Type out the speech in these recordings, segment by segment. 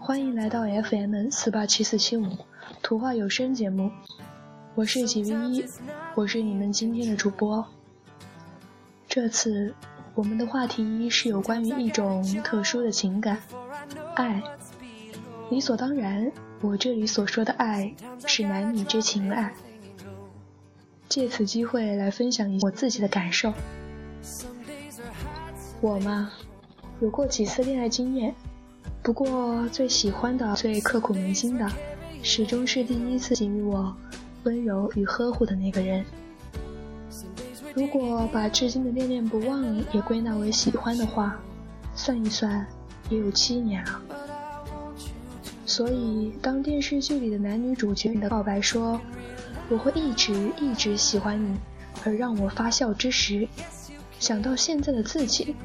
欢迎来到 FM 四八七四七五图画有声节目，我是几 V 一，我是你们今天的主播。这次我们的话题是有关于一种特殊的情感——爱。理所当然，我这里所说的爱是男女之情爱。借此机会来分享一下我自己的感受。我嘛，有过几次恋爱经验，不过最喜欢的、最刻骨铭心的，始终是第一次给予我温柔与呵护的那个人。如果把至今的恋恋不忘也归纳为喜欢的话，算一算，也有七年了。所以，当电视剧里的男女主角的告白说“我会一直一直喜欢你”，而让我发笑之时，想到现在的自己，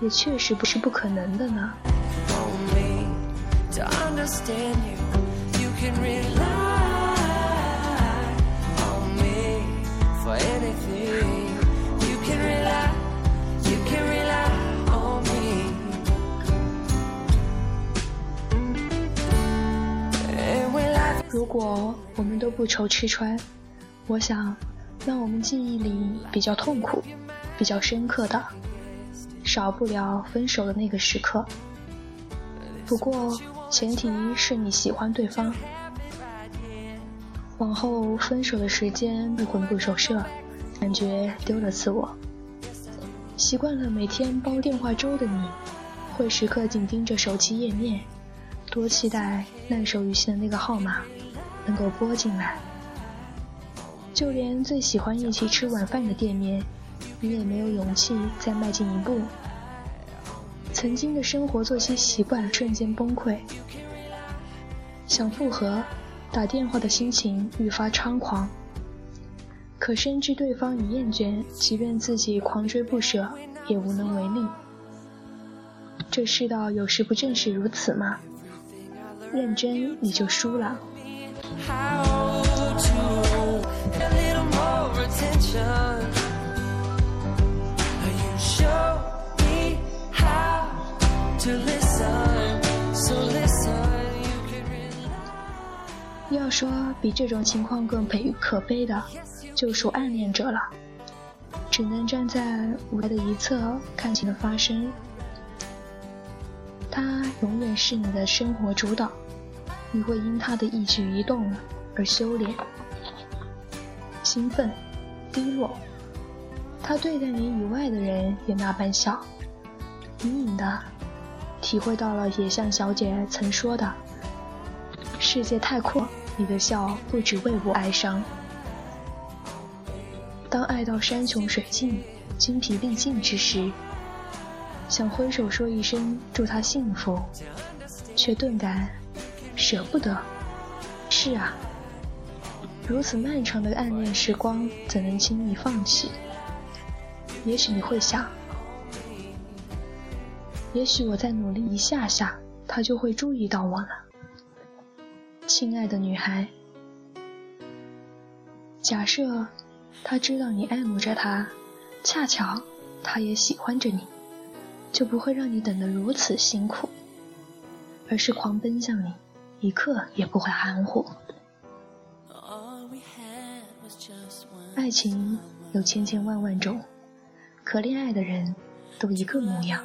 也确实不是不可能的呢。如果我们都不愁吃穿，我想，那我们记忆里比较痛苦、比较深刻的，少不了分手的那个时刻。不过前提是你喜欢对方。往后分手的时间会魂不守舍，感觉丢了自我。习惯了每天煲电话粥的你，会时刻紧盯着手机页面。多期待烂熟于心的那个号码能够拨进来，就连最喜欢一起吃晚饭的店面，你也没有勇气再迈进一步。曾经的生活作息习惯瞬间崩溃，想复合，打电话的心情愈发猖狂。可深知对方已厌倦，即便自己狂追不舍，也无能为力。这世道有时不正是如此吗？认真你就输了。要说比这种情况更悲可悲的，就属暗恋者了，只能站在舞台的一侧看情的发生。他永远是你的生活主导，你会因他的一举一动而修炼、兴奋、低落。他对待你以外的人也那般笑，隐隐的体会到了野象小姐曾说的：“世界太阔，你的笑不只为我哀伤。”当爱到山穷水尽、精疲力尽之时。想挥手说一声祝他幸福，却顿感舍不得。是啊，如此漫长的暗恋时光，怎能轻易放弃？也许你会想，也许我再努力一下下，他就会注意到我了。亲爱的女孩，假设他知道你爱慕着他，恰巧他也喜欢着你。就不会让你等得如此辛苦，而是狂奔向你，一刻也不会含糊。爱情有千千万万种，可恋爱的人都一个模样。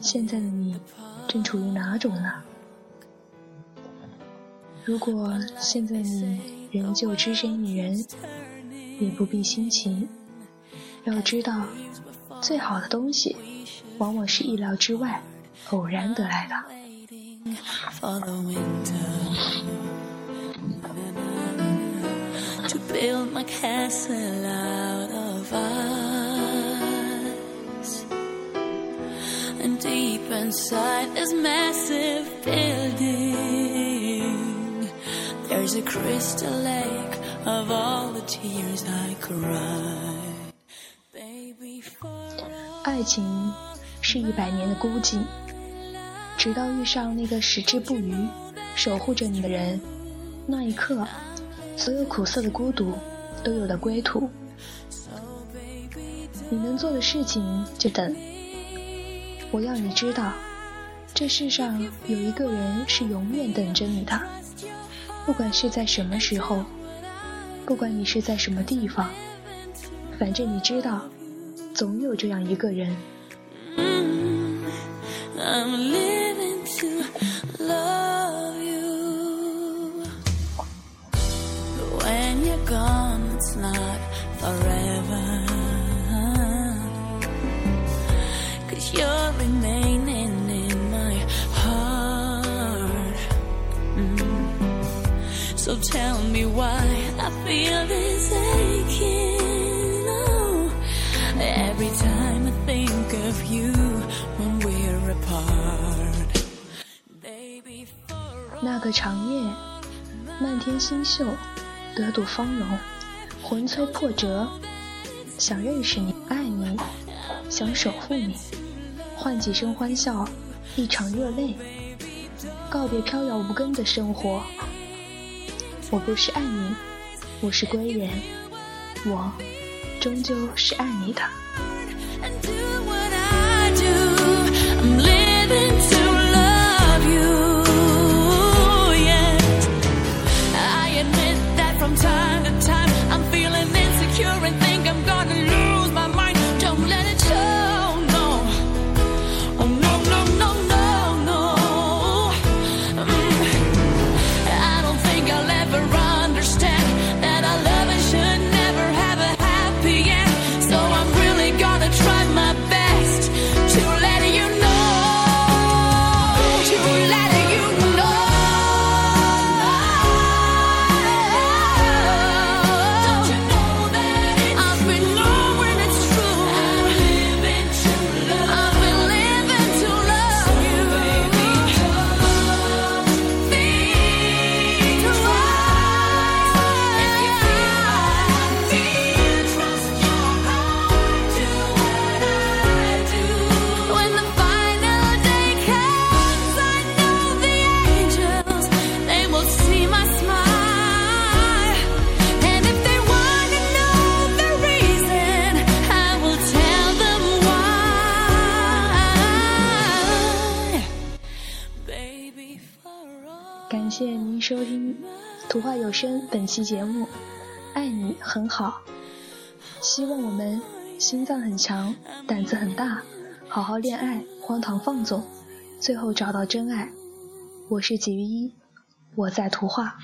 现在的你正处于哪种呢？如果现在你仍旧只身一人，也不必心急。要知道，最好的东西。往往是意料之外、偶然得来的。Beyond this massive building there's a crystal lake of all the tears i cry baby 爱情是100年的孤寂，直到遇上那个矢志不渝、守护着你的人，那一刻，所有苦涩的孤独都有了归途。你能做的事情就等。我要你知道，这世上有一个人是永远等着你的，不管是在什么时候，不管你是在什么地方，反正你知道，总有这样一个人。Tell me why I feel this aching. Oh, every time I think of you when we're apart. Baby, for 那个长夜，漫天星宿，得睹芳容，魂催破折，想认识你，爱你，想守护你，换几声欢笑，一场热泪，告别飘摇无根的生活。我不是爱你，我是归人，我终究是爱你的。图画有声本期节目，爱你很好，希望我们心脏很强，胆子很大，好好恋爱，荒唐放纵，最后找到真爱。我是鲫鱼一，我在图画。